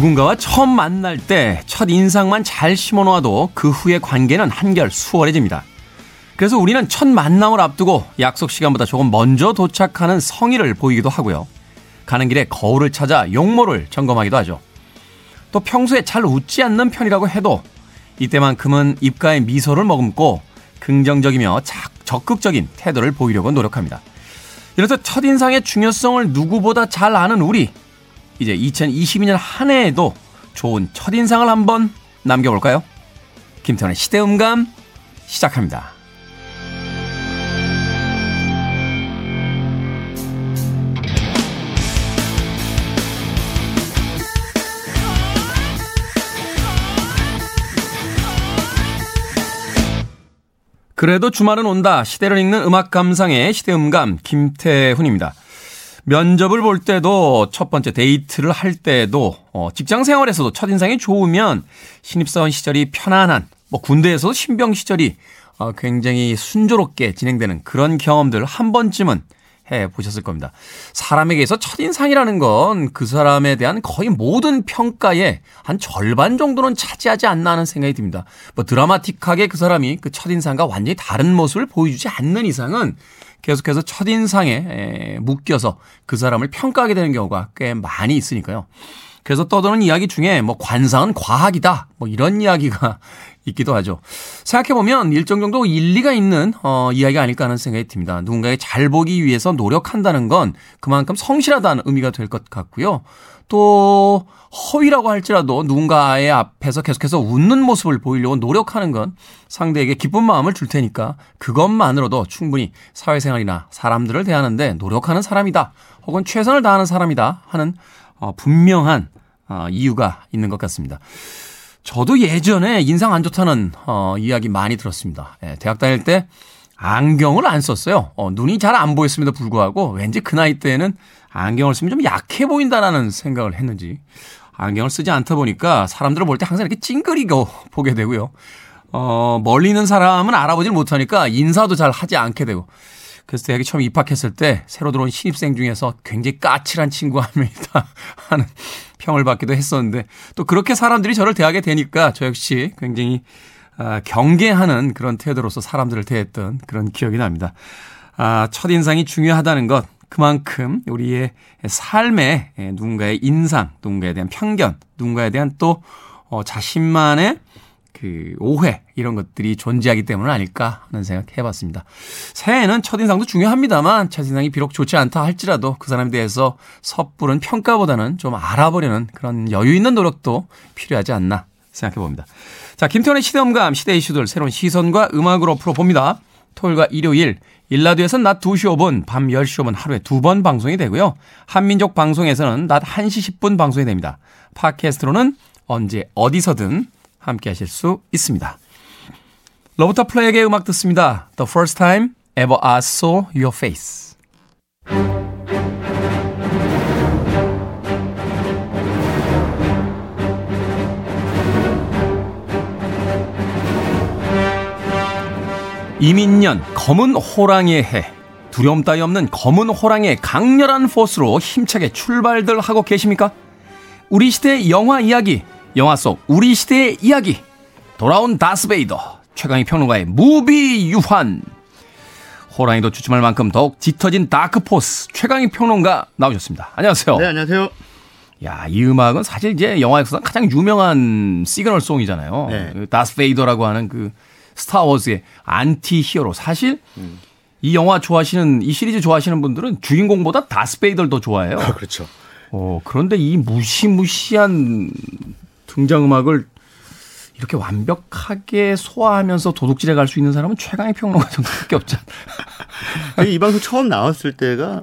누군가와 처음 만날 때 첫 인상만 잘 심어놓아도 그 후의 관계는 한결 수월해집니다. 그래서 우리는 첫 만남을 앞두고 약속 시간보다 조금 먼저 도착하는 성의를 보이기도 하고요. 가는 길에 거울을 찾아 용모를 점검하기도 하죠. 또 평소에 잘 웃지 않는 편이라고 해도 이때만큼은 입가에 미소를 머금고 긍정적이며 적극적인 태도를 보이려고 노력합니다. 이렇듯 첫인상의 중요성을 누구보다 잘 아는 우리. 이제 2022년 한 해에도 좋은 첫인상을 한번 남겨볼까요? 김태원의 시대음감 시작합니다. 그래도 주말은 온다. 시대를 읽는 음악 감상의 시대음감 김태훈입니다. 면접을 볼 때도 첫 번째 데이트를 할 때도 어, 직장 생활에서도 첫인상이 좋으면 신입사원 시절이 편안한 뭐 군대에서도 신병 시절이 어, 굉장히 순조롭게 진행되는 그런 경험들 한 번쯤은 해 보셨을 겁니다. 사람에게서 첫인상이라는 건 그 사람에 대한 거의 모든 평가의 한 절반 정도는 차지하지 않나 하는 생각이 듭니다. 뭐 드라마틱하게 그 사람이 그 첫인상과 완전히 다른 모습을 보여주지 않는 이상은 계속해서 첫인상에 묶여서 그 사람을 평가하게 되는 경우가 꽤 많이 있으니까요. 그래서 떠도는 이야기 중에 뭐 관상은 과학이다. 뭐 이런 이야기가 있기도 하죠. 생각해보면 일정 정도 일리가 있는 어, 이야기가 아닐까 하는 생각이 듭니다. 누군가에 잘 보기 위해서 노력한다는 건 그만큼 성실하다는 의미가 될 것 같고요. 또 허위라고 할지라도 누군가의 앞에서 계속해서 웃는 모습을 보이려고 노력하는 건 상대에게 기쁜 마음을 줄 테니까 그것만으로도 충분히 사회생활이나 사람들을 대하는데 노력하는 사람이다. 혹은 최선을 다하는 사람이다 하는 어, 분명한 어, 이유가 있는 것 같습니다. 저도 예전에 인상 안 좋다는 어, 이야기 많이 들었습니다. 예, 대학 다닐 때 안경을 안 썼어요. 어, 눈이 잘 안 보였음에도 불구하고 왠지 그 나이 때는 안경을 쓰면 좀 약해 보인다라는 생각을 했는지 안경을 쓰지 않다 보니까 사람들을 볼 때 항상 이렇게 찡그리고 보게 되고요. 어, 멀리 있는 사람은 알아보질 못하니까 인사도 잘 하지 않게 되고 그래서 대학에 처음 입학했을 때 새로 들어온 신입생 중에서 굉장히 까칠한 친구 한 명이다 하는 평을 받기도 했었는데 또 그렇게 사람들이 저를 대하게 되니까 저 역시 굉장히 아, 경계하는 그런 태도로서 사람들을 대했던 그런 기억이 납니다. 아, 첫인상이 중요하다는 것 그만큼 우리의 삶에 누군가의 인상, 누군가에 대한 편견, 누군가에 대한 또 어, 자신만의 그 오해 이런 것들이 존재하기 때문 아닐까 하는 생각 해봤습니다. 새해에는 첫인상도 중요합니다만 첫인상이 비록 좋지 않다 할지라도 그 사람에 대해서 섣부른 평가보다는 좀 알아보려는 그런 여유 있는 노력도 필요하지 않나 생각해 봅니다. 자, 김태훈의 시대음감, 시대 이슈들 새로운 시선과 음악으로 풀어봅니다. 토요일과 일요일, 일라드에서는 낮 2시 5분, 밤 10시 5분 하루에 두 번 방송이 되고요. 한민족 방송에서는 낮 1시 10분 방송이 됩니다. 팟캐스트로는 언제 어디서든 함께 하실 수 있습니다. 로버타 플레이의 음악 듣습니다. The first time ever I saw your face. 임인년 검은 호랑이의 해 두려움 따위 없는 검은 호랑이의 강렬한 force로 힘차게 출발들 하고 계십니까? 우리 시대의 영화 이야기 영화 속 우리 시대의 이야기 돌아온 다스베이더 최광희 평론가의 무비유환 호랑이도 주춤할 만큼 더욱 짙어진 dark force 최광희 평론가 나오셨습니다. 안녕하세요. 네, 안녕하세요. 야, 이 음악은 사실 이제 영화에서 가장 유명한 signal song이잖아요. 네. 그 다스베이더라고 하는 그 Star Wars의 anti-hero. 사실 음. 이 영화 좋아하시는 이 시리즈 좋아하시는 분들은 주인공보다 다스베이더를 더 좋아해요. 아, 그렇죠. 어, 그런데 이 무시무시한 등장 음악을 이렇게 완벽하게 소화하면서 도둑질해 갈 수 있는 사람은 최광희 평론가 정도밖에 없잖아. 이 방송 처음 나왔을 때가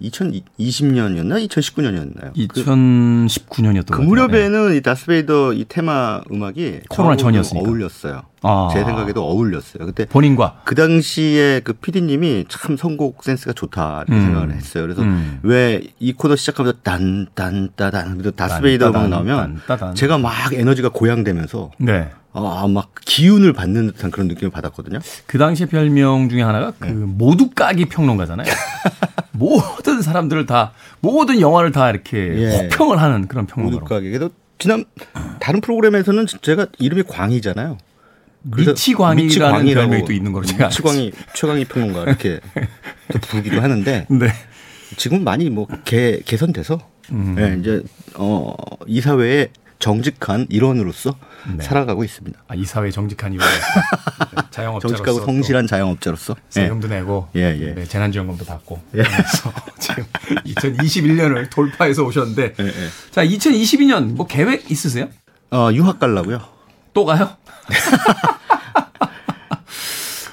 2020년이었나? 2019년이었나요? 2019년이었던 그, 그 무렵에는 네. 이 다스베이더 이 테마 음악이 코로나 전이었으니까 어울렸어요. 아. 제 생각에도 어울렸어요. 그때 본인과 그 당시에 그 PD님이 참 선곡 센스가 좋다 이렇게 음. 생각을 했어요. 그래서 음. 왜이 코너 시작하면서 딴딴따단 다스베이더 음악 나오면 딴, 제가 막 에너지가 고양되면서 네. 아, 막 기운을 받는 듯한 그런 느낌을 받았거든요. 그 당시의 별명 중에 하나가 그 네. 모두 까기 평론가잖아요. 모든 사람들을 다 모든 영화를 다 이렇게 예. 호평을 하는 그런 평론가로. 모두 까기. 그래도 지난 다른 프로그램에서는 제가 이름이 광이잖아요. 미치광이라는 별명이 또 있는 거로 제가 미치광이 최광희 평론가 이렇게 또 부르기도 하는데 네. 지금 많이 뭐 개, 개선돼서 음. 네, 이제 어 이 사회에 정직한 일원으로서 네. 살아가고 있습니다. 아, 이 사회 정직한 일원. 네, 자영업자로서 정직하고 성실한 자영업자로서 세금도 네. 내고 예, 예. 네, 재난지원금도 받고 예. 그래서 지금 2021년을 돌파해서 오셨는데 예, 예. 자 2022년 뭐 계획 있으세요? 어 유학 갈라고요. 또 가요?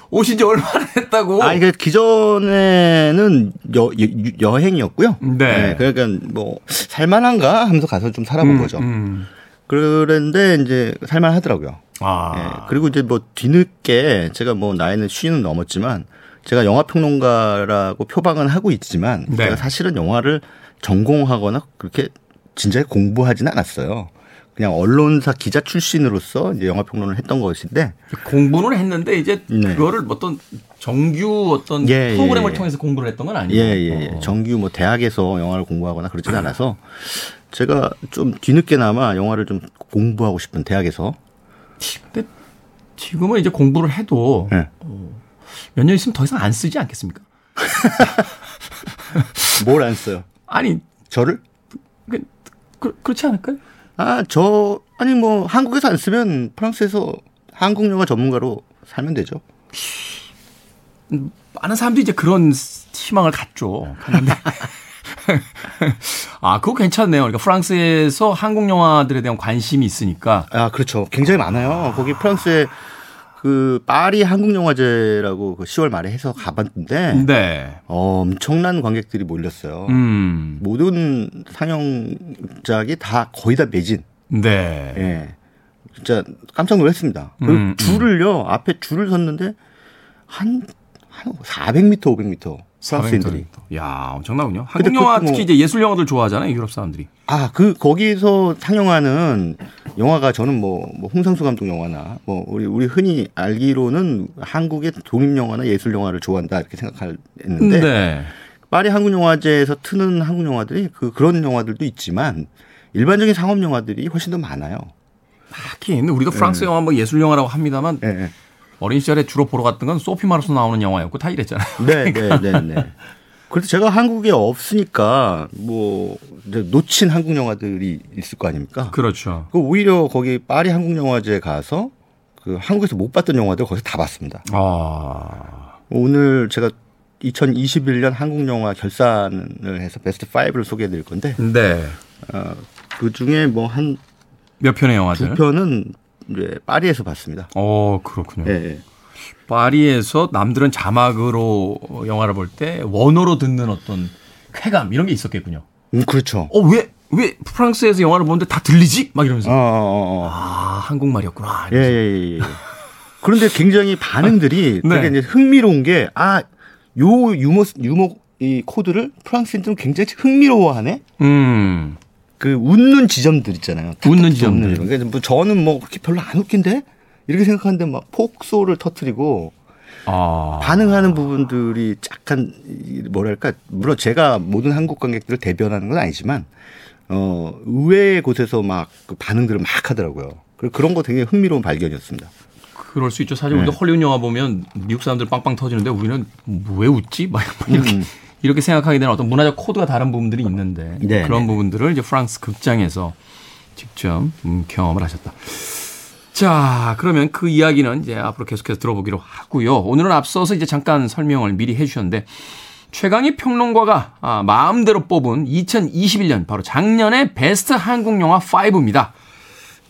오신 지 얼마나 됐다고? 아, 이게 기존에는 여, 여 행이었고요 네. 네. 그러니까 뭐, 살만한가 하면서 가서 좀 살아본 음, 거죠. 음. 그런데 이제 살만 하더라고요. 아. 네. 그리고 이제 뭐 뒤늦게 제가 뭐 나이는 쉬는 넘었지만 제가 영화 평론가라고 표방은 하고 있지만 네. 제가 사실은 영화를 전공하거나 그렇게 진작에 공부하지는 않았어요. 그냥 언론사 기자 출신으로서 이제 영화 평론을 했던 것인데 공부는 했는데 이제 네. 그거를 어떤 정규 어떤 예, 예 프로그램을 예, 예. 통해서 공부를 했던 건 아니에요. 예, 예, 예. 어. 정규 뭐 대학에서 영화를 공부하거나 그렇지는 않아서 제가 좀 뒤늦게나마 영화를 좀 공부하고 싶은 대학에서. 근데 지금은 이제 공부를 해도 네. 어, 몇년 있으면 더 이상 안 쓰지 않겠습니까? 뭘 안 써요? 아니 저를? 그, 그, 그렇지 않을까요? 아, 저, 아니 뭐, 한국에서 안 쓰면 프랑스에서 한국 영화 전문가로 살면 되죠. 많은 사람들이 이제 그런 희망을 갖죠. 갔는데. 아, 그거 괜찮네요. 그러니까 프랑스에서 한국 영화들에 대한 관심이 있으니까. 아, 그렇죠. 굉장히 많아요. 거기 프랑스에 그 파리 한국영화제라고 그 10월 말에 해서 가봤는데 네. 어, 엄청난 관객들이 몰렸어요. 음. 모든 상영작이 다 거의 다 매진. 네. 예. 진짜 깜짝 놀랐습니다. 그 음, 줄을요 앞에 줄을 섰는데 한, 한 400m, 500m 프랑스인들이. 야 엄청나군요. 한국 영화 뭐 특히 이제 예술 영화들 좋아하잖아요 유럽 사람들이. 아그 거기서 상영하는 영화가 저는 뭐, 뭐 홍상수 감독 영화나 뭐 우리 우리 흔히 알기로는 한국의 독립 영화나 예술 영화를 좋아한다 이렇게 생각했는데 네. 파리 한국 영화제에서 트는 한국 영화들이 그 그런 영화들도 있지만 일반적인 상업 영화들이 훨씬 더 많아요. 하긴 우리도 프랑스 네. 영화 뭐 예술 영화라고 합니다만. 네. 어린 시절에 주로 보러 갔던 건 소피 마르소 나오는 영화였고 다 이랬잖아요. 네, 네, 네, 네. 그래서 제가 한국에 없으니까 뭐 놓친 한국 영화들이 있을 거 아닙니까? 그렇죠. 그 오히려 거기 파리 한국 영화제 가서 그 한국에서 못 봤던 영화들 거기서 다 봤습니다. 아. 오늘 제가 2021년 한국 영화 결산을 해서 베스트 5를 소개해 드릴 건데. 네. 어, 그 중에 뭐 한 몇 편의 영화들? 두 편은 이제 파리에서 봤습니다. 어, 그렇군요. 네. 파리에서 남들은 자막으로 영화를 볼 때 원어로 듣는 어떤 쾌감 이런 게 있었겠군요. 음, 그렇죠. 어, 왜, 왜 프랑스에서 영화를 보는데 다 들리지? 막 이러면서. 어, 어, 어. 어. 아, 한국말이었구나. 예, 예, 예, 예. 그런데 굉장히 반응들이 네. 되게 이제 흥미로운 게, 아, 요 유머, 유머, 이 코드를 프랑스인들은 굉장히 흥미로워하네? 음. 그 웃는 지점들 있잖아요. 웃는 지점들. 그러니까 뭐 저는 뭐 그렇게 별로 안 웃긴데 이렇게 생각하는데 막 폭소를 터트리고 아. 반응하는 부분들이 약간 뭐랄까 물론 제가 모든 한국 관객들을 대변하는 건 아니지만 어 의외의 곳에서 막 그 반응들을 막 하더라고요. 그리고 그런 거 되게 흥미로운 발견이었습니다. 그럴 수 있죠. 사실 우리도 네. 헐리우드 영화 보면 미국 사람들 빵빵 터지는데 우리는 왜 웃지? 막 이렇게 음. 이렇게 생각하게 되는 어떤 문화적 코드가 다른 부분들이 있는데 네, 그런 네. 부분들을 이제 프랑스 극장에서 직접 음, 경험을 하셨다. 자, 그러면 그 이야기는 이제 앞으로 계속해서 들어보기로 하고요. 오늘은 앞서서 이제 잠깐 설명을 미리 해주셨는데 최강희 평론가가 아, 마음대로 뽑은 2021년 바로 작년의 베스트 한국 영화 5입니다.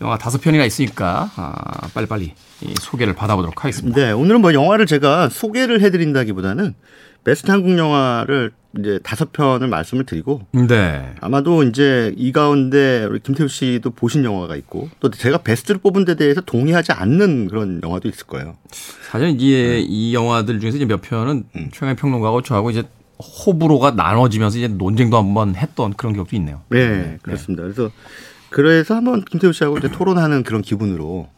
영화 다섯 편이나 있으니까 아, 빨리빨리 소개를 받아보도록 하겠습니다. 네, 오늘은 뭐 영화를 제가 소개를 해드린다기보다는 베스트 한국 영화를 이제 다섯 편을 말씀을 드리고 네. 아마도 이제 이 가운데 우리 김태우 씨도 보신 영화가 있고 또 제가 베스트를 뽑은 데 대해서 동의하지 않는 그런 영화도 있을 거예요. 사실 이제 네. 이 영화들 중에서 이제 몇 편은 음. 최강 평론가하고 저하고 이제 호불호가 나눠지면서 이제 논쟁도 한번 했던 그런 기억도 있네요. 네, 네. 그렇습니다. 그래서 그래서 한번 김태우 씨하고 이제 토론하는 그런 기분으로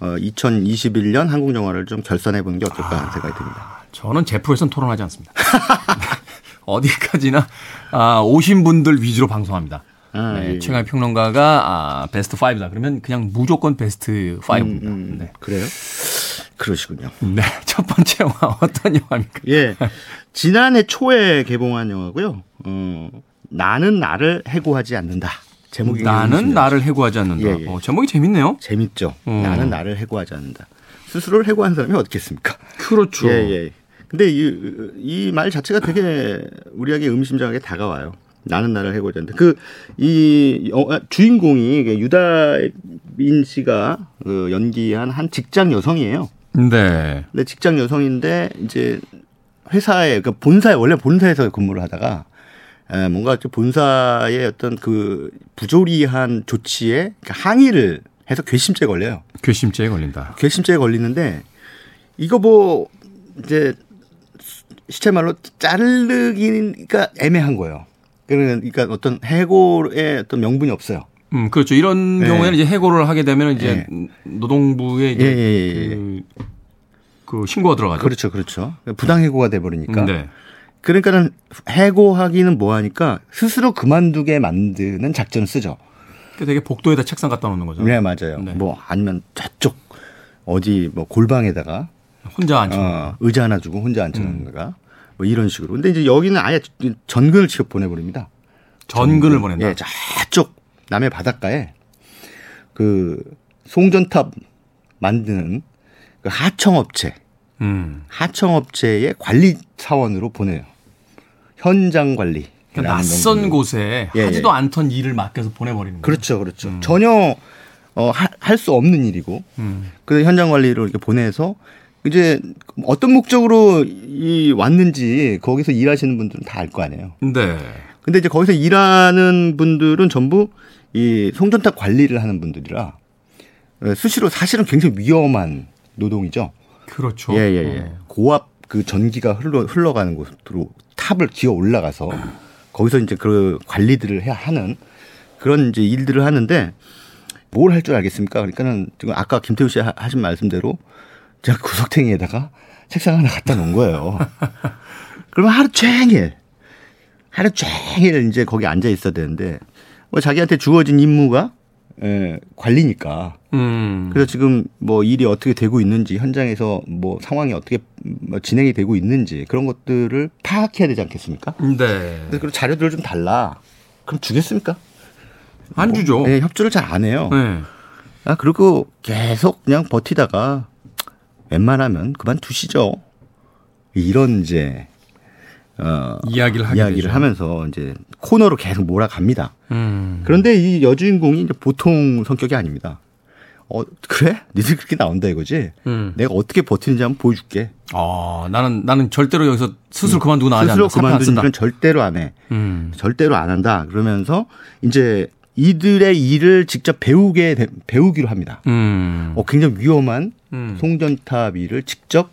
어, 2021년 한국 영화를 좀 결산해 보는 게 어떨까 하는 생각이 듭니다. 저는 제프에서는 토론하지 않습니다. 어디까지나 아, 오신 분들 위주로 방송합니다. 아, 네, 예. 최강의 평론가가 아, 베스트 5다. 그러면 그냥 무조건 베스트 5입니다. 음, 음, 네. 그래요? 그러시군요. 네. 첫 번째 영화 어떤 영화입니까? 예. 지난해 초에 개봉한 영화고요. 어, 나는 나를 해고하지 않는다. 제목이 나는 나를 해고하지 않는다. 예, 예. 어, 제목이 재밌네요. 재밌죠. 어. 나는 나를 해고하지 않는다. 스스로를 해고한 사람이 어떻겠습니까? 그렇죠. 예, 예. 근데 이이말 자체가 되게 우리에게 의미심장하게 다가와요. 나는 나를 해고하지 않는다. 그이 주인공이 유다인 씨가 그 연기한 한 직장 여성이에요. 네. 근데 직장 여성인데 이제 회사에 그 본사에 원래 본사에서 근무를 하다가 에, 뭔가 본사의 어떤 그 부조리한 조치에 항의를 해서 괘씸죄 걸려요. 괘씸죄에 걸린다. 괘씸죄에 걸리는데 이거 뭐 이제 시체 말로 자르기가 애매한 거예요. 그러니까 어떤 해고의 어떤 명분이 없어요. 음, 그렇죠. 이런 네. 경우에는 이제 해고를 하게 되면 이제 네. 노동부에 이제 예, 예, 예. 그, 그, 신고가 들어가죠. 그렇죠, 그렇죠. 부당 해고가 돼 버리니까. 네. 그러니까는 해고하기는 뭐 하니까 스스로 그만두게 만드는 작전을 쓰죠. 되게 복도에다 책상 갖다 놓는 거죠. 네, 맞아요. 네. 뭐 아니면 저쪽 어디 뭐 골방에다가 혼자 앉혀 어, 의자 하나 주고 혼자 앉혀놓는가 음. 뭐 이런 식으로. 근데 이제 여기는 아예 전근을 직접 보내버립니다. 전근을 보낸다. 예, 저쪽 남해 바닷가에 그 송전탑 만드는 그 하청업체, 음. 하청업체의 관리 사원으로 보내요. 현장 관리. 그러니까 낯선 명분으로. 곳에 예, 하지도 예. 않던 일을 맡겨서 보내버리는 거예요. 그렇죠, 그렇죠. 음. 전혀 어, 할 수 없는 일이고, 음. 그 현장 관리를 이렇게 보내서 이제 어떤 목적으로 이 왔는지 거기서 일하시는 분들은 다 알 거 아니에요. 네. 근데 이제 거기서 일하는 분들은 전부 이 송전탑 관리를 하는 분들이라 어, 수시로 사실은 굉장히 위험한 노동이죠. 그렇죠. 예, 예, 예. 어. 고압 그 전기가 흘러 흘러가는 곳으로 탑을 기어 올라가서 거기서 이제 그 관리들을 해야 하는 그런 이제 일들을 하는데 뭘 할 줄 알겠습니까? 그러니까는 지금 아까 김태우 씨 하신 말씀대로 제가 구석탱이에다가 책상 하나 갖다 놓은 거예요. 그러면 하루 종일 하루 종일 이제 거기 앉아 있어야 되는데 뭐 자기한테 주어진 임무가 예, 관리니까. 음. 그래서 지금 뭐 일이 어떻게 되고 있는지 현장에서 뭐 상황이 어떻게 뭐 진행이 되고 있는지 그런 것들을 파악해야 되지 않겠습니까? 네. 그리고 자료들을 좀 달라. 그럼 주겠습니까? 안 뭐, 주죠. 네, 협조를 잘 안 해요. 네. 아 그리고 계속 그냥 버티다가 웬만하면 그만 두시죠. 이런 이제 어, 이야기를 이야기를. 하면서 이제 코너로 계속 몰아갑니다. 음. 그런데 이 여주인공이 이제 보통 성격이 아닙니다. 어 그래? 니들 그렇게 나온다 이거지? 음. 내가 어떻게 버티는지 한번 보여줄게. 아 나는 나는 절대로 여기서 스스로 음. 그만두고 나가지 않는다. 스스로 그만두는 절대로 안 해. 음. 절대로 안 한다. 그러면서 이제 이들의 일을 직접 배우게 배우기로 합니다. 음. 어 굉장히 위험한 음. 송전탑 일을 직접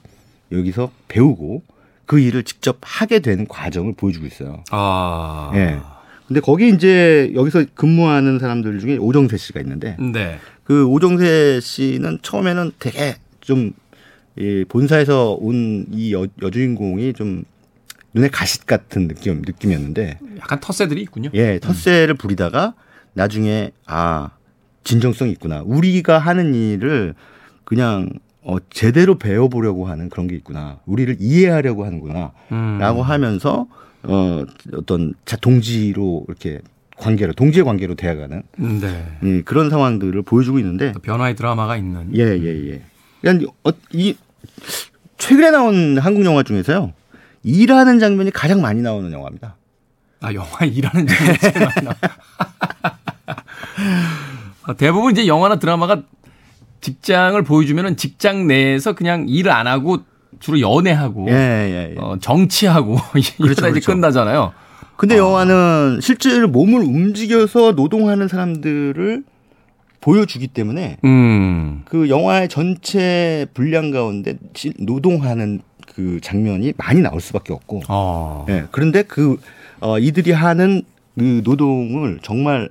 여기서 배우고 그 일을 직접 하게 되는 과정을 보여주고 있어요. 아. 예. 근데 거기 이제 여기서 근무하는 사람들 중에 오정세 씨가 있는데 네. 그 오정세 씨는 처음에는 되게 좀이 본사에서 온 이 여주인공이 좀 눈에 가시 같은 느낌 느낌이었는데 약간 텃세들이 있군요. 예, 텃세를 부리다가 나중에 아 진정성이 있구나. 우리가 하는 일을 그냥 어, 제대로 배워보려고 하는 그런 게 있구나. 우리를 이해하려고 하는구나. 음. 라고 하면서, 어, 어떤 자, 동지로 이렇게 관계로, 동지의 관계로 대화가는 네. 예, 그런 상황들을 보여주고 있는데. 변화의 드라마가 있는. 예, 예, 예. 그냥 어, 이, 최근에 나온 한국 영화 중에서요. 일하는 장면이 가장 많이 나오는 영화입니다. 아, 영화 일하는 장면이 제일 많이 나와. 대부분 이제 영화나 드라마가 직장을 보여주면은 직장 내에서 그냥 일을 안 하고 주로 연애하고 예, 예, 예. 어, 정치하고 그렇죠, 이러다 그렇죠. 이제 끝나잖아요. 근데 어. 영화는 실제로 몸을 움직여서 노동하는 사람들을 보여주기 때문에 음. 그 영화의 전체 분량 가운데 노동하는 그 장면이 많이 나올 수밖에 없고. 어. 예. 그런데 그 어, 이들이 하는 그 노동을 정말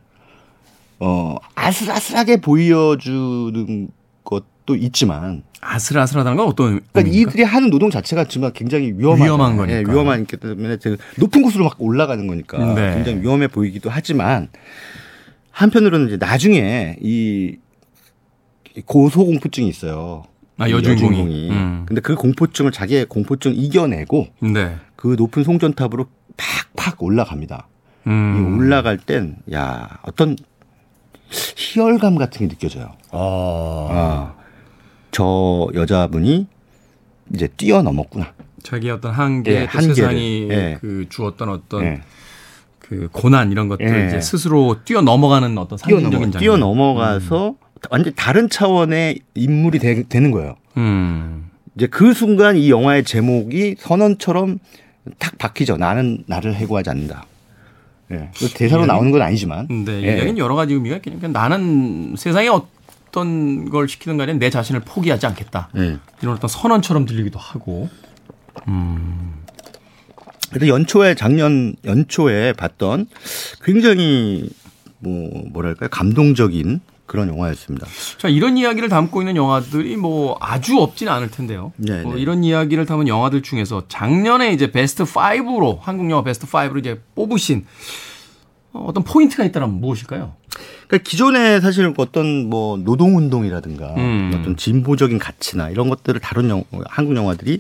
어 아슬아슬하게 보여주는 것도 있지만 아슬아슬하다는 건 어떤 그러니까 의미입니까? 이들이 하는 노동 자체가 지금 굉장히 위험한, 위험한 거니까 예, 위험한 기 때문에 높은 곳으로 막 올라가는 거니까 네. 굉장히 위험해 보이기도 하지만 한편으로는 이제 나중에 이 고소공포증이 있어요. 아, 여주인공이. 음. 근데 그 공포증을 자기의 공포증 이겨내고 네. 그 높은 송전탑으로 팍팍 올라갑니다. 음. 올라갈 땐, 야, 어떤 희열감 같은 게 느껴져요. 어. 아. 저 여자분이 이제 뛰어넘었구나. 자기 어떤 한계, 예, 한계를. 세상이 예. 그 주었던 어떤 예. 그 고난 이런 것들 예. 이제 스스로 뛰어넘어가는 어떤 상징적인 뛰어넘어, 뛰어넘어가서 음. 완전 다른 차원의 인물이 되, 는 거예요. 음. 이제 그 순간 이 영화의 제목이 선언처럼 탁 박히죠. 나는 나를 해고하지 않는다. 예. 대사로 나오는 건 아니지만. 네. 예. 이야기는 여러 가지 의미가 있겠 나는 세상에 어떤 걸 시키든 간에 내 자신을 포기하지 않겠다. 예. 이런 어떤 선언처럼 들리기도 하고. 음. 그래서 연초에 작년 연초에 봤던 굉장히 뭐 뭐랄까요 감동적인 그런 영화였습니다. 자, 이런 이야기를 담고 있는 영화들이 뭐 아주 없지는 않을 텐데요. 네, 뭐 네. 이런 이야기를 담은 영화들 중에서 작년에 이제 베스트 5로 한국 영화 베스트 5로 이제 뽑으신 어떤 포인트가 있다면 무엇일까요? 그러니까 기존에 사실 어떤 뭐 노동운동이라든가 음. 어떤 진보적인 가치나 이런 것들을 다룬 영, 한국 영화들이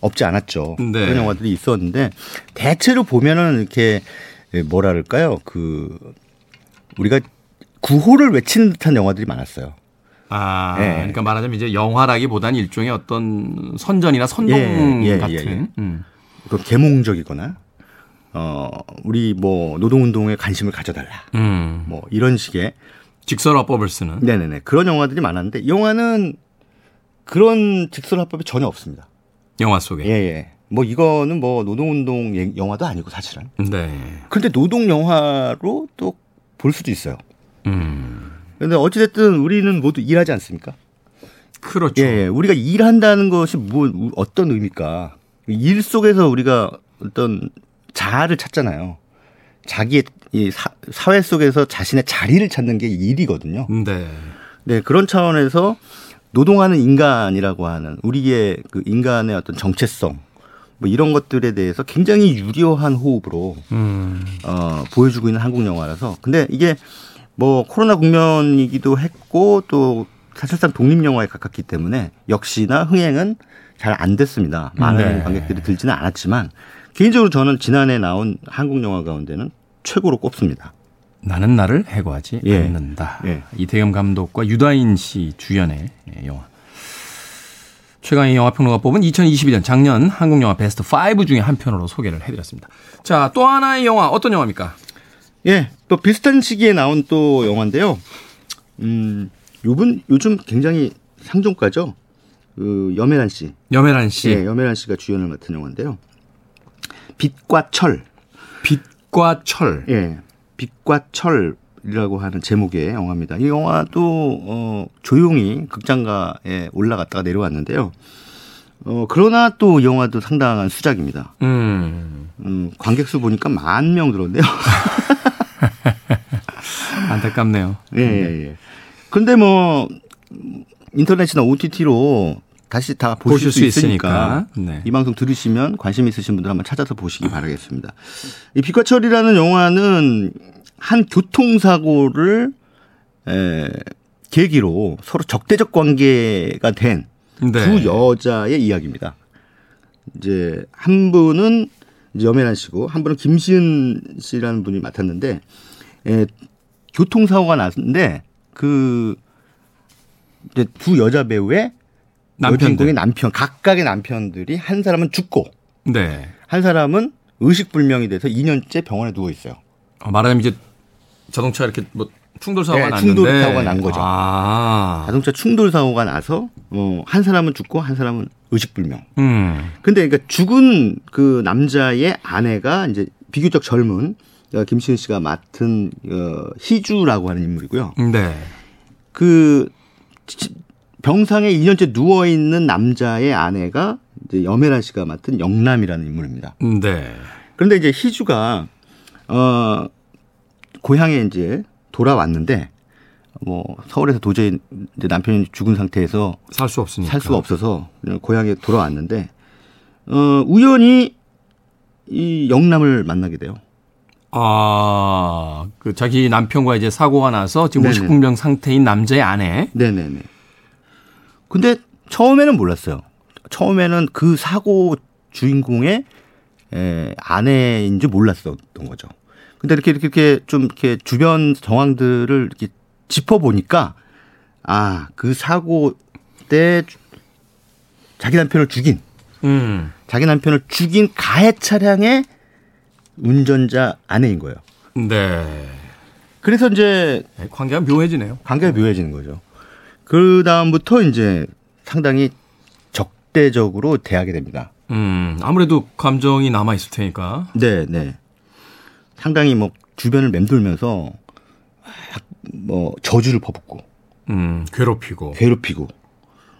없지 않았죠. 네. 그런 영화들이 있었는데 대체로 보면은 이렇게 뭐랄까요? 그 우리가 구호를 외치는 듯한 영화들이 많았어요. 아, 예. 그러니까 말하자면 이제 영화라기보다는 일종의 어떤 선전이나 선동 예, 예, 같은. 예, 예. 음. 그 계몽적이거나 어 우리 뭐 노동운동에 관심을 가져달라. 음. 뭐 이런 식의 직설화법을 쓰는. 네네네 그런 영화들이 많았는데 영화는 그런 직설화법이 전혀 없습니다. 영화 속에. 예, 예. 뭐 이거는 뭐 노동운동 영화도 아니고 사실은. 네. 그런데 노동 영화로 또 볼 수도 있어요. 음. 근데 어찌됐든 우리는 모두 일하지 않습니까? 그렇죠. 예, 예. 우리가 일한다는 것이 뭐, 어떤 의미일까? 일 속에서 우리가 어떤 자아를 찾잖아요. 자기의 이 사, 사회 속에서 자신의 자리를 찾는 게 일이거든요. 네. 네, 그런 차원에서 노동하는 인간이라고 하는 우리의 그 인간의 어떤 정체성 뭐 이런 것들에 대해서 굉장히 유려한 호흡으로 음. 어, 보여주고 있는 한국 영화라서 근데 이게 뭐 코로나 국면이기도 했고 또 사실상 독립 영화에 가깝기 때문에 역시나 흥행은 잘 안 됐습니다. 많은 네. 관객들이 들지는 않았지만 개인적으로 저는 지난해 나온 한국 영화 가운데는 최고로 꼽습니다. 나는 나를 해고하지 예. 않는다. 예. 이태겸 감독과 유다인 씨 주연의 영화. 최강의 영화평론가 뽑은 2022년 작년 한국 영화 베스트 5 중에 한 편으로 소개를 해드렸습니다. 자, 또 하나의 영화 어떤 영화입니까? 예, 또 비슷한 시기에 나온 또 영화인데요. 음, 요분 요즘 굉장히 상종가죠. 그 염혜란 씨. 염혜란 씨. 예, 염혜란 씨가 주연을 맡은 영화인데요. 빛과 철. 빛과 철. 예. 빛과 철이라고 하는 제목의 영화입니다. 이 영화도 어 조용히 극장가에 올라갔다가 내려왔는데요. 어 그러나 또 영화도 상당한 수작입니다. 음. 음 관객 수 보니까 만 명 들었네요. 안타깝네요. 예, 예, 예. 근데 뭐 인터넷이나 OTT로 다시 다 보실, 보실 수, 있으니까, 네. 이 방송 들으시면 관심 있으신 분들 한번 찾아서 보시기 바라겠습니다. 이 빛과철이라는 영화는 한 교통사고를 에, 계기로 서로 적대적 관계가 된두 네. 여자의 이야기입니다. 이제 한 분은 염혜란 씨고 한 분은 김시은 씨라는 분이 맡았는데 에, 교통사고가 났는데 그 두 여자 배우의 남편공의 남편 각각의 남편들이 한 사람은 죽고 네. 한 사람은 의식불명이 돼서 2년째 병원에 누워 있어요. 어, 말하자면 이제 자동차 이렇게 뭐 충돌 사고가 네, 났는데 사고가 난 거죠. 아. 자동차 충돌 사고가 나서 어, 한 사람은 죽고 한 사람은 의식불명. 음. 근데 그러니까 죽은 그 남자의 아내가 이제 비교적 젊은 어, 김시은 씨가 맡은 어, 희주라고 하는 인물이고요. 네. 그 병상에 2년째 누워 있는 남자의 아내가 이제 염혜란 씨가 맡은 영남이라는 인물입니다. 네. 그런데 이제 희주가 어 고향에 이제 돌아왔는데 뭐 서울에서 도저히 이제 남편이 죽은 상태에서 살 수 없으니까 살 수가 없어서 고향에 돌아왔는데 어 우연히 이 영남을 만나게 돼요. 아, 그 자기 남편과 이제 사고가 나서 지금 의식불명 상태인 남자의 아내. 네네네. 근데 처음에는 몰랐어요. 처음에는 그 사고 주인공의 에, 아내인 줄 몰랐었던 거죠. 근데 이렇게 이렇게 좀 이렇게 주변 정황들을 이렇게 짚어 보니까 아, 그 사고 때 자기 남편을 죽인 음. 자기 남편을 죽인 가해 차량의 운전자 아내인 거예요. 네. 그래서 이제 네, 관계가 묘해지네요. 관계가 묘해지는 거죠. 그 다음부터 이제 상당히 적대적으로 대하게 됩니다. 음, 아무래도 감정이 남아 있을 테니까. 네, 네. 상당히 뭐 주변을 맴돌면서 뭐 저주를 퍼붓고, 음, 괴롭히고, 괴롭히고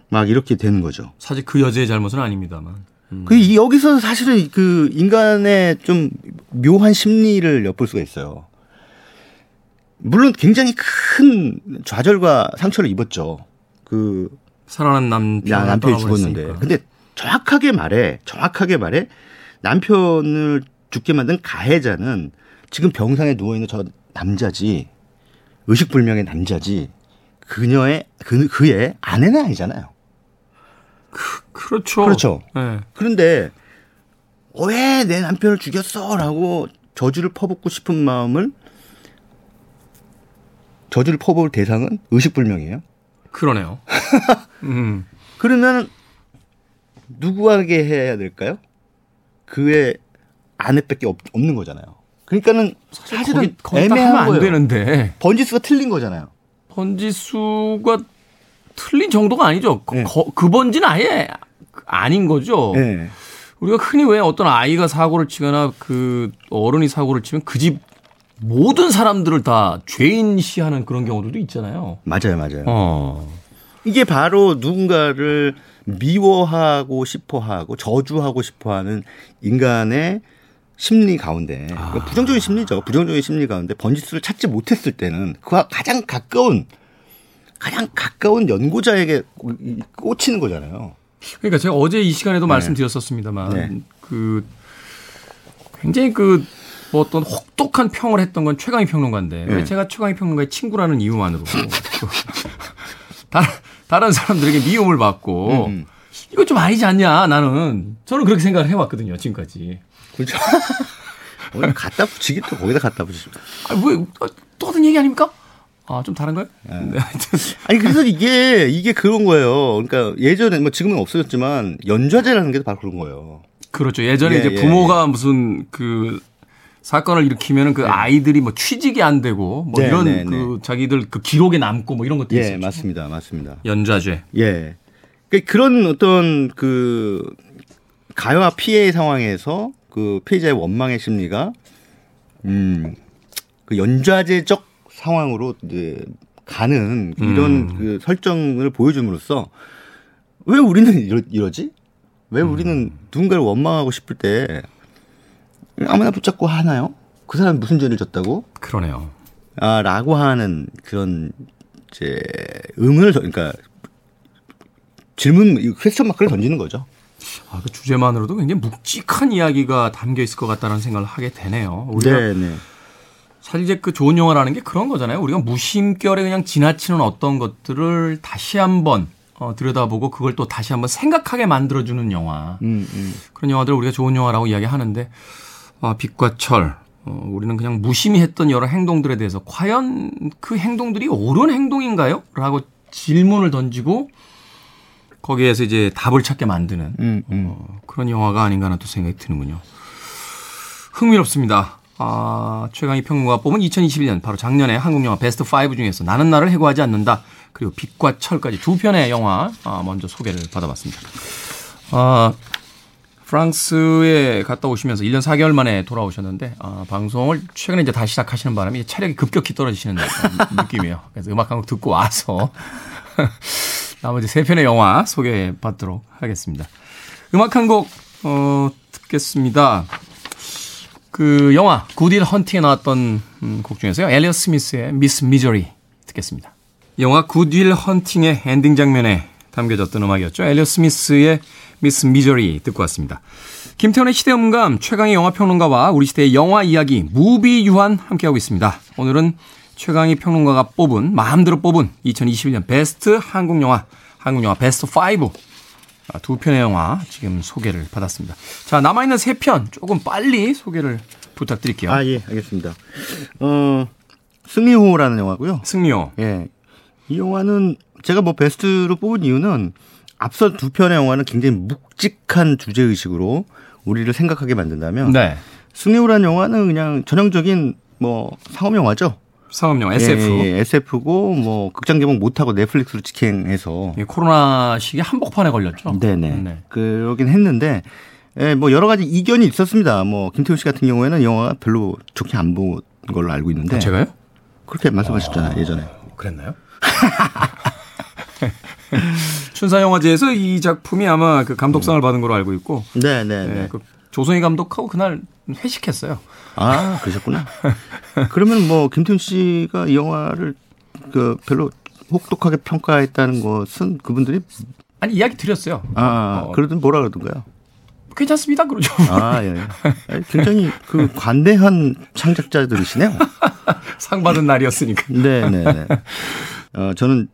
막 이렇게 되는 거죠. 사실 그 여자의 잘못은 아닙니다만. 음. 그 여기서 사실은 그 인간의 좀 묘한 심리를 엿볼 수가 있어요. 물론 굉장히 큰 좌절과 상처를 입었죠. 그 사랑하는 남편 남편이 죽었는데. 근데 정확하게 말해, 정확하게 말해 남편을 죽게 만든 가해자는 지금 병상에 누워 있는 저 남자지 의식불명의 남자지 그녀의 그 그의 아내는 아니잖아요. 그, 그렇죠. 그렇죠. 네. 그런데 왜 내 남편을 죽였어라고 저주를 퍼붓고 싶은 마음을 저주를 퍼부을 대상은 의식불명이에요. 그러네요. 음. 그러면 누구에게 해야 될까요? 그의 아내밖에 없, 는 거잖아요. 그러니까는 사실은 거기, 애매한 안 되는데 번지수가 틀린 거잖아요. 번지수가 틀린 정도가 아니죠. 네. 거, 그 번지는 아예 아닌 거죠. 네. 우리가 흔히 왜 어떤 아이가 사고를 치거나 그 어른이 사고를 치면 그 집 모든 사람들을 다 죄인시하는 그런 경우들도 있잖아요. 맞아요, 맞아요. 어. 이게 바로 누군가를 미워하고 싶어 하고 저주하고 싶어 하는 인간의 심리 가운데 아. 그러니까 부정적인 심리죠. 부정적인 심리 가운데 번지수를 찾지 못했을 때는 그와 가장 가까운 가장 가까운 연고자에게 꽂히는 거잖아요. 그러니까 제가 어제 이 시간에도 네. 말씀드렸었습니다만 네. 그 굉장히 그 뭐 어떤 혹독한 평을 했던 건 최강희 평론가인데 네. 제가 최강희 평론가의 친구라는 이유만으로 다른 다른 사람들에게 미움을 받고 음. 이거 좀 아니지 않냐 나는 저는 그렇게 생각을 해왔거든요 지금까지. 그렇죠. 갖다 붙이기 또 거기다 갖다 붙이죠. 아, 뭐, 또 하던 얘기 아닙니까? 아, 좀 다른가요? 네. 네. 아니, 그래서 이게, 이게 그런 거예요. 그러니까 예전에, 뭐 지금은 없어졌지만, 연좌제라는 게 바로 그런 거예요. 그렇죠. 예전에 예, 이제 예, 부모가 예. 무슨 그 사건을 일으키면은 그 네. 아이들이 뭐 취직이 안 되고 뭐 네, 이런 네, 그 네. 자기들 그 기록에 남고 뭐 이런 것도 예, 있었죠. 맞습니다. 맞습니다. 연좌죄. 예. 그러니까 그런 어떤 그 가해와 피해 상황에서 그 피해자의 원망의 심리가 음, 그 연좌제적 상황으로 이제 가는 이런 음. 그 설정을 보여줌으로써 왜 우리는 이러, 이러지? 왜 음. 우리는 누군가를 원망하고 싶을 때 아무나 붙잡고 하나요? 그 사람 무슨 죄를 졌다고? 그러네요. 아, 라고 하는 그런 이제 의문을 그러니까 질문 퀘스천 마크를 던지는 거죠. 아, 그 주제만으로도 굉장히 묵직한 이야기가 담겨 있을 것 같다는 생각을 하게 되네요. 우리가 네, 네. 사실 이제 그 좋은 영화라는 게 그런 거잖아요. 우리가 무심결에 그냥 지나치는 어떤 것들을 다시 한번 어, 들여다보고 그걸 또 다시 한번 생각하게 만들어주는 영화. 음, 음. 그런 영화들을 우리가 좋은 영화라고 이야기하는데, 아, 빛과 철. 어, 우리는 그냥 무심히 했던 여러 행동들에 대해서 과연 그 행동들이 옳은 행동인가요? 라고 질문을 던지고 거기에서 이제 답을 찾게 만드는 음, 음. 어, 그런 영화가 아닌가 하는 또 생각이 드는군요. 흥미롭습니다. 아, 최강희 평론가 뽑은 2021년 바로 작년에 한국 영화 베스트 5 중에서 나는 나를 해고하지 않는다 그리고 빛과 철까지 두 편의 영화 아, 먼저 소개를 받아봤습니다. 아, 프랑스에 갔다 오시면서 1년 4개월 만에 돌아오셨는데 아, 방송을 최근에 이제 다시 시작하시는 바람에 체력이 급격히 떨어지시는 느낌이에요. 그래서 음악 한 곡 듣고 와서 나머지 세 편의 영화 소개해 받도록 하겠습니다. 음악 한 곡, 어, 듣겠습니다. 그 영화, 굿일 헌팅에 나왔던 음, 곡 중에서요. 엘리어 스미스의 미스 미저리 듣겠습니다. 영화 Good Will Hunting의 엔딩 장면에 담겨졌던 음악이었죠. 엘리엇 스미스의 Miss Misery 듣고 왔습니다. 김태훈의 시대음감 최광희 영화평론가와 우리 시대의 영화 이야기 무비유환 함께하고 있습니다. 오늘은 최광희 평론가가 뽑은 마음대로 뽑은 2021년 베스트 한국 영화 한국 영화 베스트 5 아, 두 편의 영화 지금 소개를 받았습니다. 자 남아 있는 세 편 조금 빨리 소개를 부탁드릴게요. 아 예 알겠습니다. 어 승리호라는 영화고요. 승리호. 예. 이 영화는 제가 뭐 베스트로 뽑은 이유는 앞서 두 편의 영화는 굉장히 묵직한 주제 의식으로 우리를 생각하게 만든다면 네. 승리호라는 영화는 그냥 전형적인 뭐 상업 영화죠. 상업 영화 SF. 예, 예, SF고 뭐 극장 개봉 못 하고 넷플릭스로 직행해서 예, 코로나 시기에 한복판에 걸렸죠. 네네. 네. 그러긴 했는데 예, 뭐 여러 가지 이견이 있었습니다. 뭐 김태우 씨 같은 경우에는 영화가 별로 좋게 안 본 걸로 알고 있는데. 아, 제가요? 그렇게 말씀하셨잖아요, 아, 예전에. 그랬나요? 춘사영화제에서 이 작품이 아마 그 감독상을 받은 걸로 알고 있고. 네, 네, 네. 그 조성희 감독하고 그날 회식했어요. 아, 그러셨구나. 그러면 뭐 김태훈 씨가 이 영화를 그 별로 혹독하게 평가했다는 것은 그분들이 아니 이야기 드렸어요. 아, 어. 그러든 뭐라 그러던가요? 괜찮습니다. 그러죠. 아, 예. 굉장히 그 관대한 창작자들이시네요. 상 받은 날이었으니까. 네, 네, 네. 어, 저는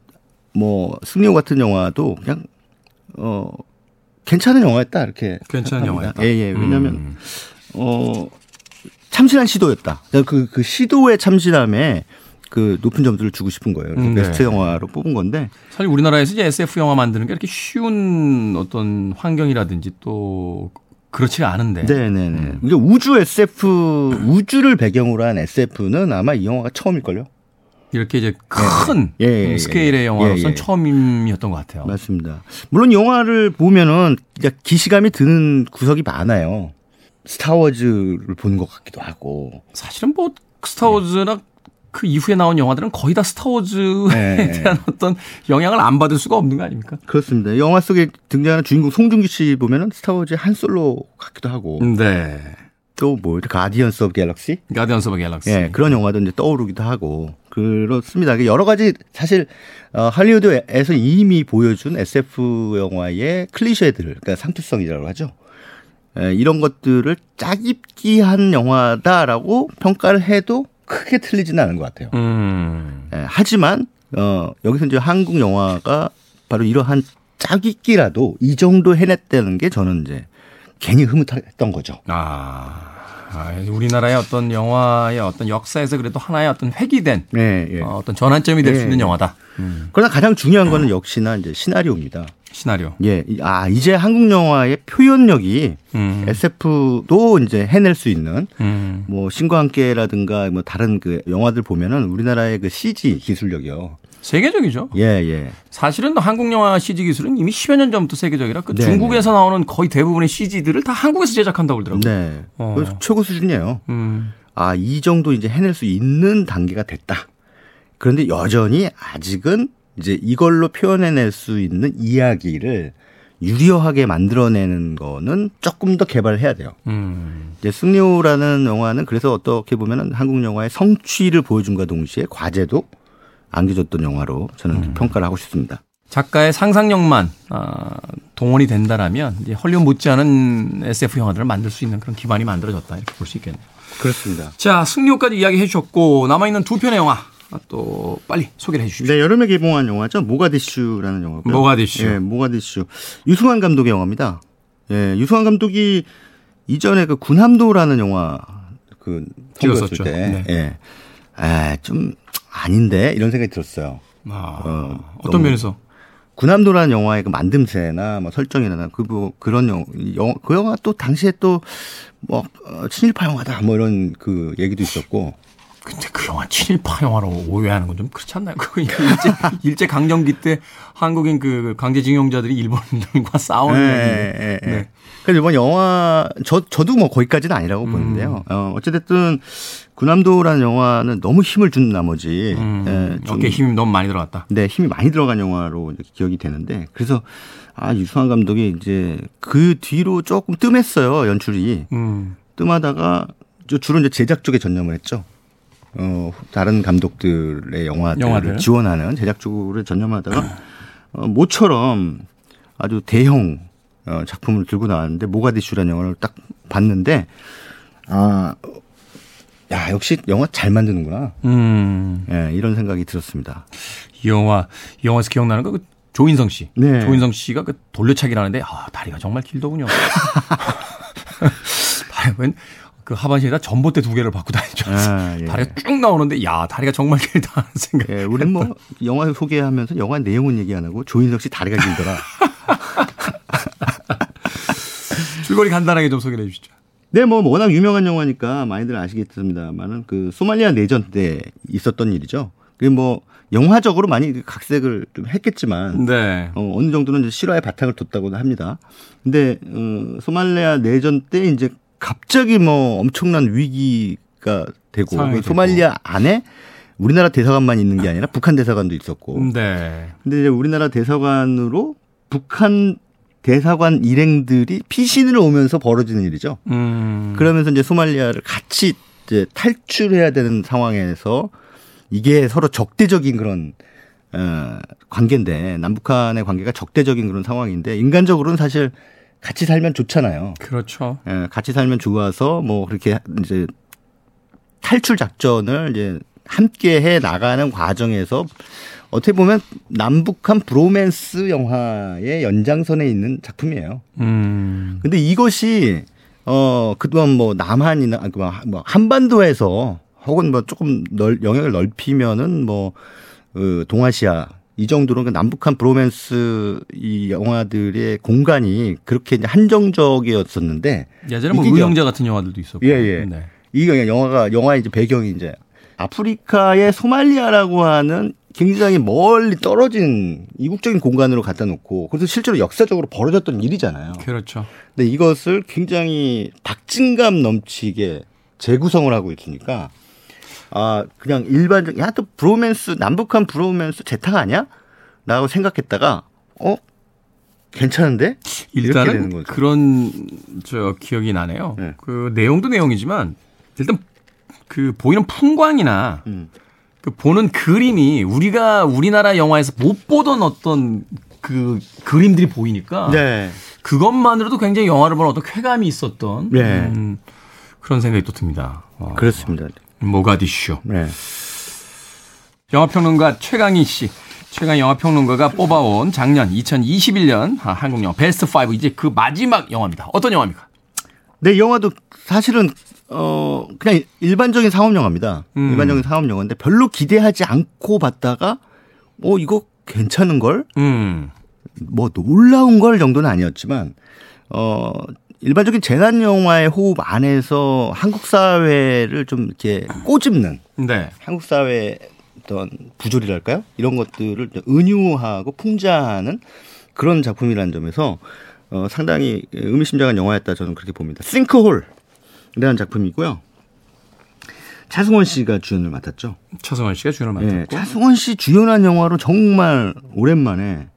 뭐 승리호 같은 영화도 그냥 어 괜찮은 영화였다 이렇게 괜찮은 영화였다. 예, 예. 왜냐하면 음. 어 참신한 시도였다. 그, 그 시도의 참신함에 그 높은 점수를 주고 싶은 거예요. 음, 네. 베스트 영화로 뽑은 건데 사실 우리나라에서 이제 SF 영화 만드는 게 이렇게 쉬운 어떤 환경이라든지 또 그렇지가 않은데. 네네네. 음. 이게 우주 SF 우주를 배경으로 한 SF는 아마 이 영화가 처음일걸요. 이렇게 이제 큰 예, 예, 예, 스케일의 영화로서는 예, 예. 처음이었던 것 같아요. 맞습니다. 물론 영화를 보면은 기시감이 드는 구석이 많아요. 스타워즈를 보는 것 같기도 하고. 사실은 뭐 스타워즈나 그 이후에 나온 영화들은 거의 다 스타워즈에 네. 대한 어떤 영향을 안 받을 수가 없는 거 아닙니까? 그렇습니다. 영화 속에 등장하는 주인공 송중기 씨 보면은 Star Wars의 한 솔로 같기도 하고. 네. 또 뭐 Guardians of Galaxy? Guardians of Galaxy. 예, 그런 영화도 이제 떠오르기도 하고 그렇습니다. 여러 가지 사실 어, 할리우드에서 이미 보여준 SF 영화의 클리셰들, 그러니까 상투성이라고 하죠. 예, 이런 것들을 짜깁기한 영화다라고 평가를 해도 크게 틀리지는 않은 것 같아요. 음. 예, 하지만 어, 여기서 이제 한국 영화가 바로 이러한 짜깁기라도 이 정도 해냈다는 게 저는 이제 괜히 흐뭇했던 거죠. 아. 아, 우리나라의 어떤 영화의 어떤 역사에서 그래도 하나의 어떤 획기된 네, 예. 어, 떤 전환점이 될수 네. 있는 영화다. 음. 그러나 가장 중요한 거는 역시나 이제 시나리오입니다. 시나리오. 예. 아, 이제 한국 영화의 표현력이 음. SF도 이제 해낼 수 있는 음. 뭐 신과 함께라든가 뭐 다른 그 영화들 보면은 우리나라의 그 CG 기술력이요. 세계적이죠. 예, 예. 사실은 한국 영화 CG 기술은 이미 10여 년 전부터 세계적이라 그 네, 중국에서 네. 나오는 거의 대부분의 CG들을 다 한국에서 제작한다고 그러더라고요. 네. 어. 최고 수준이에요. 음. 아, 이 정도 이제 해낼 수 있는 단계가 됐다. 그런데 여전히 아직은 이제 이걸로 표현해낼 수 있는 이야기를 유려하게 만들어내는 거는 조금 더 개발해야 돼요. 음. 이제 승리호라는 영화는 그래서 어떻게 보면은 한국 영화의 성취를 보여준과 동시에 과제도 안겨줬던 영화로 저는 음. 평가를 하고 싶습니다. 작가의 상상력만 아, 동원이 된다라면 이제 헐리우드 못지않은 SF 영화들을 만들 수 있는 그런 기반이 만들어졌다 이렇게 볼 수 있겠네요. 그렇습니다. 자 승리호까지 이야기해 주셨고 남아 있는 두 편의 영화 또 빨리 소개를 해 주십시오. 네, 여름에 개봉한 영화죠. 모가디슈라는 영화고요. 모가디슈. 네, 모가디슈. 유승환 감독의 영화입니다. 예, 네, 유승환 감독이 이전에 그 군함도라는 영화 그 찍었을 때, 네. 예, 아, 좀 아닌데 이런 생각이 들었어요. 아, 어, 어떤 면에서? 군함도라는 영화의 그 만듦새나 뭐 설정이나 그뭐 그런 영화, 영화 그 영화 또 당시에 또뭐 어, 친일파 영화다 뭐 이런 그 얘기도 있었고 근데 그 영화 친일파 영화로 오해하는 건 좀 그렇지 않나요? 그 일제, 일제 강점기 때 한국인 그 강제징용자들이 일본들과 싸우는. 네, 네, 네. 그래서 이번 영화 저 저도 뭐 거기까지는 아니라고 음. 보는데요. 어, 어찌됐든 군함도라는 영화는 너무 힘을 준 나머지 음. 예, 좀, 어깨 힘이 너무 많이 들어갔다. 네, 힘이 많이 들어간 영화로 기억이 되는데 그래서 아 유승환 감독이 이제 그 뒤로 조금 뜸했어요 연출이. 음. 뜸하다가 주로 이제 제작 쪽에 전념을 했죠. 어, 다른 감독들의 영화들을 영화들. 지원하는 제작 쪽을 전념하다가 어, 모처럼 아주 대형 어, 작품을 들고 나왔는데 모가디슈라는 영화를 딱 봤는데 아, 야 역시 영화 잘 만드는구나. 음. 예, 이런 생각이 들었습니다. 이 영화 영화에서 기억나는 거 그 조인성 씨. 네. 조인성 씨가 그 돌려차기라는데 아 다리가 정말 길더군요. 다리 그 하반신에다 전봇대 두 개를 받고 다니죠. 아, 예. 다리가 쭉 나오는데 야 다리가 정말 길다 하는 생각. 예, 우리는 뭐 영화 소개하면서 영화 내용은 얘기 안 하고 조인성 씨 다리가 길더라. 줄거리 간단하게 좀 소개해 주시죠. 네, 뭐 워낙 유명한 영화니까 많이들 아시겠습니다만은 그 소말리아 내전 때 있었던 일이죠. 그게 뭐 영화적으로 많이 각색을 좀 했겠지만 네. 어, 어느 정도는 실화의 바탕을 뒀다고 합니다. 근데 어, 소말리아 내전 때 이제 갑자기 뭐 엄청난 위기가 되고 그 소말리아 안에 우리나라 대사관만 있는 게 아니라 북한 대사관도 있었고. 네. 근데 이제 우리나라 대사관으로 북한 대사관 일행들이 피신을 오면서 벌어지는 일이죠. 음. 그러면서 이제 소말리아를 같이 이제 탈출해야 되는 상황에서 이게 서로 적대적인 그런 어, 관계인데 남북한의 관계가 적대적인 그런 상황인데 인간적으로는 사실 같이 살면 좋잖아요. 그렇죠. 예, 같이 살면 좋아서 뭐 그렇게 이제 탈출 작전을 이제 함께 해 나가는 과정에서 어떻게 보면 남북한 브로맨스 영화의 연장선에 있는 작품이에요. 음. 근데 이것이 어 그동안 뭐 남한이나 뭐, 뭐 한반도에서 혹은 뭐 조금 넓 영역을 넓히면은 뭐 어, 동아시아 이 정도로 그 남북한 브로맨스 이 영화들의 공간이 그렇게 이제 한정적이었었는데 예전에 뭐 의형제 같은 영화들도 있었고 예, 예. 네. 이 영화가 영화의 이제 배경이 이제 아프리카의 소말리아라고 하는 굉장히 멀리 떨어진 이국적인 공간으로 갖다 놓고 그래서 실제로 역사적으로 벌어졌던 일이잖아요. 그렇죠. 근데 이것을 굉장히 박진감 넘치게 재구성을 하고 있으니까 아 그냥 일반적 야또 브로맨스 남북한 브로맨스 재탕 아니야? 라고 생각했다가 어 괜찮은데 일단은 그런 저 기억이 나네요. 네. 그 내용도 내용이지만 일단 그 보이는 풍광이나 음. 그 보는 그림이 우리가 우리나라 영화에서 못 보던 어떤 그 그림들이 보이니까 네. 그것만으로도 굉장히 영화를 보는 어떤 쾌감이 있었던 네. 음, 그런 생각이 또 듭니다. 와. 그렇습니다. 모가디슈. 네. 영화평론가 최강희 씨. 최강 영화평론가가 뽑아온 작년 2021년 한국 영화 베스트 5 이제 그 마지막 영화입니다. 어떤 영화입니까? 네, 영화도 사실은 어 그냥 일반적인 상업 영화입니다. 음. 일반적인 상업 영화인데 별로 기대하지 않고 봤다가 뭐 이거 괜찮은 걸? 음. 뭐 놀라운 걸 정도는 아니었지만 어 일반적인 재난 영화의 호흡 안에서 한국 사회를 좀 이렇게 꼬집는 네. 한국 사회 어떤 부조리랄까요? 이런 것들을 은유하고 풍자하는 그런 작품이라는 점에서 어, 상당히 의미심장한 영화였다 저는 그렇게 봅니다. 싱크홀이라는 작품이고요. 차승원 씨가 주연을 맡았죠. 차승원 씨가 주연을 맡았고. 네, 차승원 씨 주연한 영화로 정말 오랜만에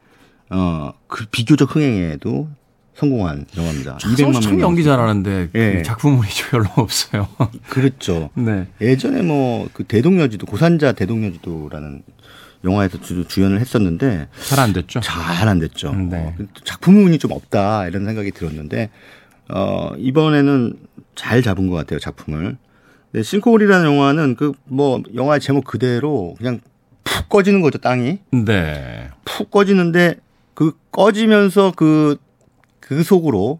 어, 그 비교적 흥행에도 성공한 영화입니다. 200만 참 연기 잘하는데 예. 그 작품물이 별로 없어요. 그렇죠. 네. 예전에 뭐 그 대동여지도 고산자 대동여지도라는 영화에서 주, 연을 했었는데 잘 안 됐죠. 잘 안 됐죠. 네. 어, 작품운이 좀 없다 이런 생각이 들었는데 어 이번에는 잘 잡은 것 같아요 작품을. 네, 싱크홀이라는 영화는 그 뭐 영화 제목 그대로 그냥 푹 꺼지는 거죠 땅이. 네. 푹 꺼지는데 그 꺼지면서 그 그 속으로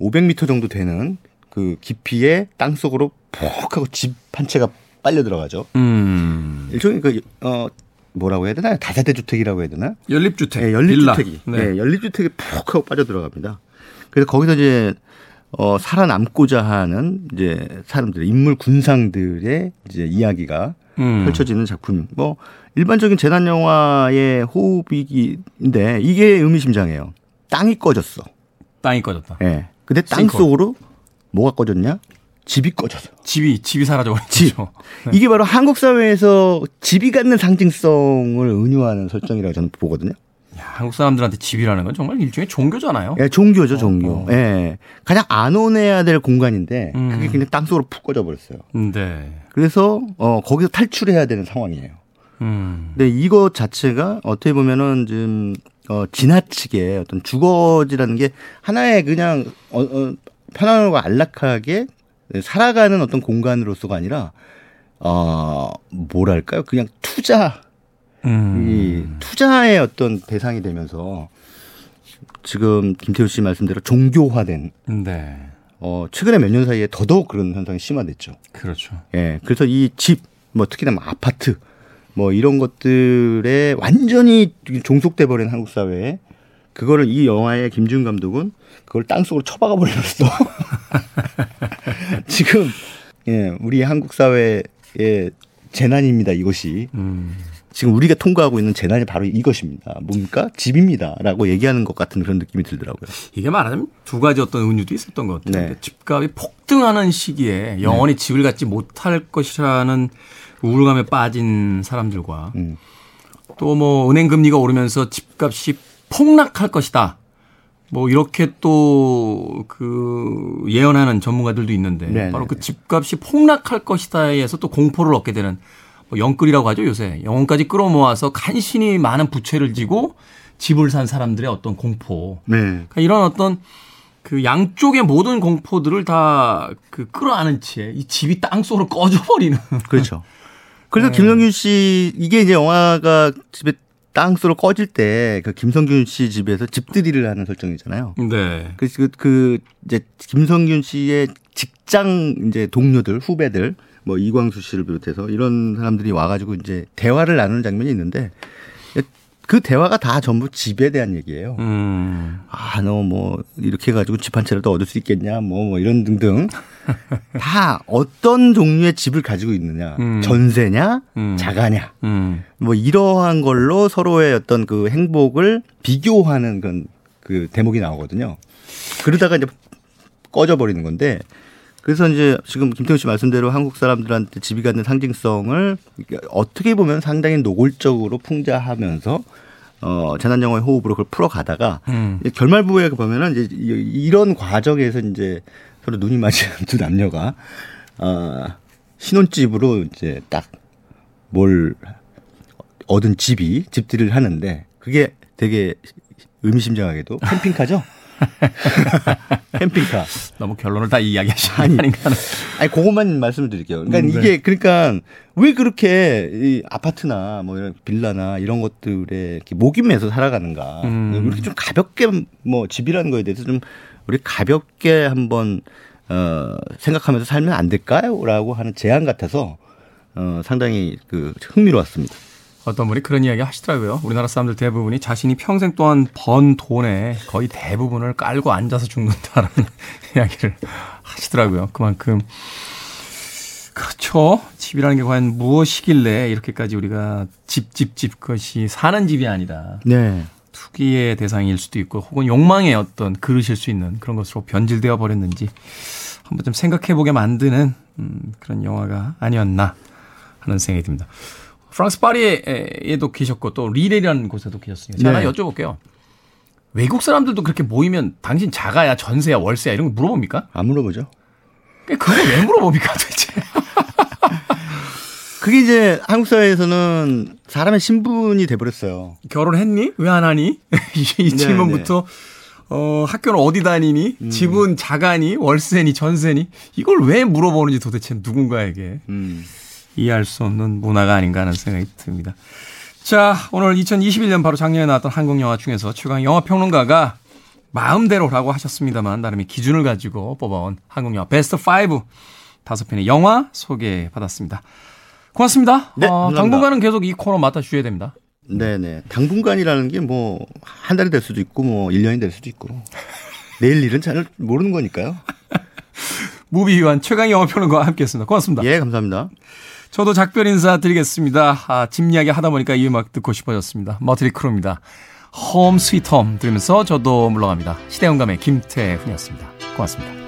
500m 정도 되는 그 깊이의 땅 속으로 푹 하고 집 한 채가 빨려 들어가죠. 음. 일종의 그, 어, 뭐라고 해야 되나? 다세대 주택이라고 해야 되나? 연립주택. 네, 연립주택이. 네. 네, 연립주택이 푹 하고 빠져 들어갑니다. 그래서 거기서 이제, 어, 살아남고자 하는 이제 사람들, 인물 군상들의 이제 이야기가 음. 펼쳐지는 작품. 뭐, 일반적인 재난 영화의 호흡이기인데 이게 의미심장해요. 땅이 꺼졌어. 땅이 꺼졌다. 예. 네. 근데 땅 속으로 뭐가 꺼졌냐? 집이 꺼져서. 집이 집이 사라져 버렸죠. 네. 이게 바로 한국 사회에서 집이 갖는 상징성을 은유하는 설정이라고 저는 보거든요. 한국 사람들한테 집이라는 건 정말 일종의 종교잖아요. 예, 종교죠, 종교. 어, 어. 예. 가장 안 오내야 될 공간인데 음. 그게 그냥 땅속으로 푹 꺼져 버렸어요. 네. 그래서 어 거기서 탈출해야 되는 상황이에요. 음. 근데 이것 자체가 어떻게 보면은 좀 어, 지나치게 어떤 주거지라는 게 하나의 그냥 어, 어, 편안하고 안락하게 살아가는 어떤 공간으로서가 아니라 어 뭐랄까요 그냥 투자 음. 이 투자의 어떤 대상이 되면서 지금 김태우 씨 말씀대로 종교화된 네. 어 최근에 몇 년 사이에 더더욱 그런 현상이 심화됐죠. 그렇죠. 예. 그래서 이 집 뭐 특히나 뭐 아파트 뭐 이런 것들에 완전히 종속돼 버린 한국 사회에 그거를 이 영화의 김준 감독은 그걸 땅속으로 처박아 버렸어. 지금 예, 우리 한국 사회의 재난입니다. 이것이. 음. 지금 우리가 통과하고 있는 재난이 바로 이것입니다. 뭡니까? 집입니다 라고 얘기하는 것 같은 그런 느낌이 들더라고요. 이게 말하자면 두 가지 어떤 은유도 있었던 것 같아요. 네. 집값이 폭등하는 시기에 영원히 네. 집을 갖지 못할 것이라는 우울감에 빠진 사람들과 음. 또뭐 은행 금리가 오르면서 집값이 폭락할 것이다. 뭐 이렇게 또 그 예언하는 전문가들도 있는데 네네. 바로 그 집값이 폭락할 것이다에서 또 공포를 얻게 되는 뭐 영끌이라고 하죠 요새 영혼까지 끌어모아서 간신히 많은 부채를 지고 집을 산 사람들의 어떤 공포 네. 그러니까 이런 어떤 그 양쪽의 모든 공포들을 다 그 끌어안은 채 이 집이 땅 속으로 꺼져버리는 그렇죠. 그래서 네. 김성균 씨 이게 이제 영화가 집에 땅속으로 꺼질 때 그 김성균 씨 집에서 집들이를 하는 설정이잖아요. 네. 그래서 그, 그 이제 김성균 씨의 직장 이제 동료들 후배들 뭐 이광수 씨를 비롯해서 이런 사람들이 와가지고 이제 대화를 나누는 장면이 있는데 그 대화가 다 전부 집에 대한 얘기예요. 음. 아, 너 뭐 이렇게 해가지고 집한더 얻을 수 있겠냐, 뭐, 뭐 이런 등등 다 어떤 종류의 집을 가지고 있느냐, 음. 전세냐, 음. 자가냐, 음. 뭐 이러한 걸로 서로의 어떤 그 행복을 비교하는 그런 그 대목이 나오거든요. 그러다가 이제 꺼져 버리는 건데 그래서 이제 지금 김태우 씨 말씀대로 한국 사람들한테 집이 갖는 상징성을 어떻게 보면 상당히 노골적으로 풍자하면서 어, 재난영화의 호흡으로 그걸 풀어가다가 음. 결말부에 보면은 이제 이런 과정에서 이제 서로 눈이 맞은 두 남녀가 어, 신혼집으로 이제 딱 뭘 얻은 집이 집들이를 하는데 그게 되게 의미심장하게도 캠핑카죠. 캠핑카. 너무 결론을 다 이야기하시는 아니, 까 아니, 그것만 말씀을 드릴게요. 그러니까 음, 네. 이게, 그러니까 왜 그렇게 이 아파트나 뭐 이런 빌라나 이런 것들에 이렇게 목이 매서 살아가는가. 음. 이렇게 좀 가볍게 뭐 집이라는 거에 대해서 좀 우리 가볍게 한번 어, 생각하면서 살면 안 될까요? 라고 하는 제안 같아서 어, 상당히 그 흥미로웠습니다. 어떤 분이 그런 이야기 하시더라고요. 우리나라 사람들 대부분이 자신이 평생 동안 번 돈의 거의 대부분을 깔고 앉아서 죽는다라는 이야기를 하시더라고요. 그만큼 그렇죠. 집이라는 게 과연 무엇이길래 이렇게까지 우리가 집, 집, 집 것이 사는 집이 아니다. 네. 투기의 대상일 수도 있고 혹은 욕망의 어떤 그릇일 수 있는 그런 것으로 변질되어 버렸는지 한번 좀 생각해 보게 만드는 음, 그런 영화가 아니었나 하는 생각이 듭니다. 프랑스 파리에도 계셨고 또 리레라는 곳에도 계셨으니까 제가 네. 하나 여쭤볼게요. 외국 사람들도 그렇게 모이면 당신 자가야 전세야 월세야 이런 거 물어봅니까? 안 물어보죠. 그걸 왜 물어봅니까 도대체? 그게 이제 한국 사회에서는 사람의 신분이 돼버렸어요. 결혼했니? 왜 안 하니? 이 네, 질문부터 네. 어, 학교는 어디 다니니? 음. 집은 자가니? 월세니? 전세니? 이걸 왜 물어보는지 도대체 누군가에게. 음. 이해할 수 없는 문화가 아닌가 하는 생각이 듭니다. 자, 오늘 2021년 바로 작년에 나왔던 한국 영화 중에서 최강 영화 평론가가 마음대로라고 하셨습니다만 나름의 기준을 가지고 뽑아온 한국 영화 베스트 5 다섯 편의 영화 소개 받았습니다. 고맙습니다. 네, 어, 당분간은 계속 이 코너 맡아 주셔야 됩니다. 네네. 당분간이라는 게 뭐 한 달이 될 수도 있고 뭐 1년이 될 수도 있고 내일 일은 잘 모르는 거니까요. 무비유환 최광희 영화 평론가와 함께했습니다. 고맙습니다. 예, 감사합니다. 저도 작별 인사 드리겠습니다. 아, 집 이야기 하다 보니까 이 음악 듣고 싶어졌습니다. 머틀리 크루입니다. Home Sweet Home 들으면서 저도 물러갑니다. 시대음감의 김태훈이었습니다. 고맙습니다.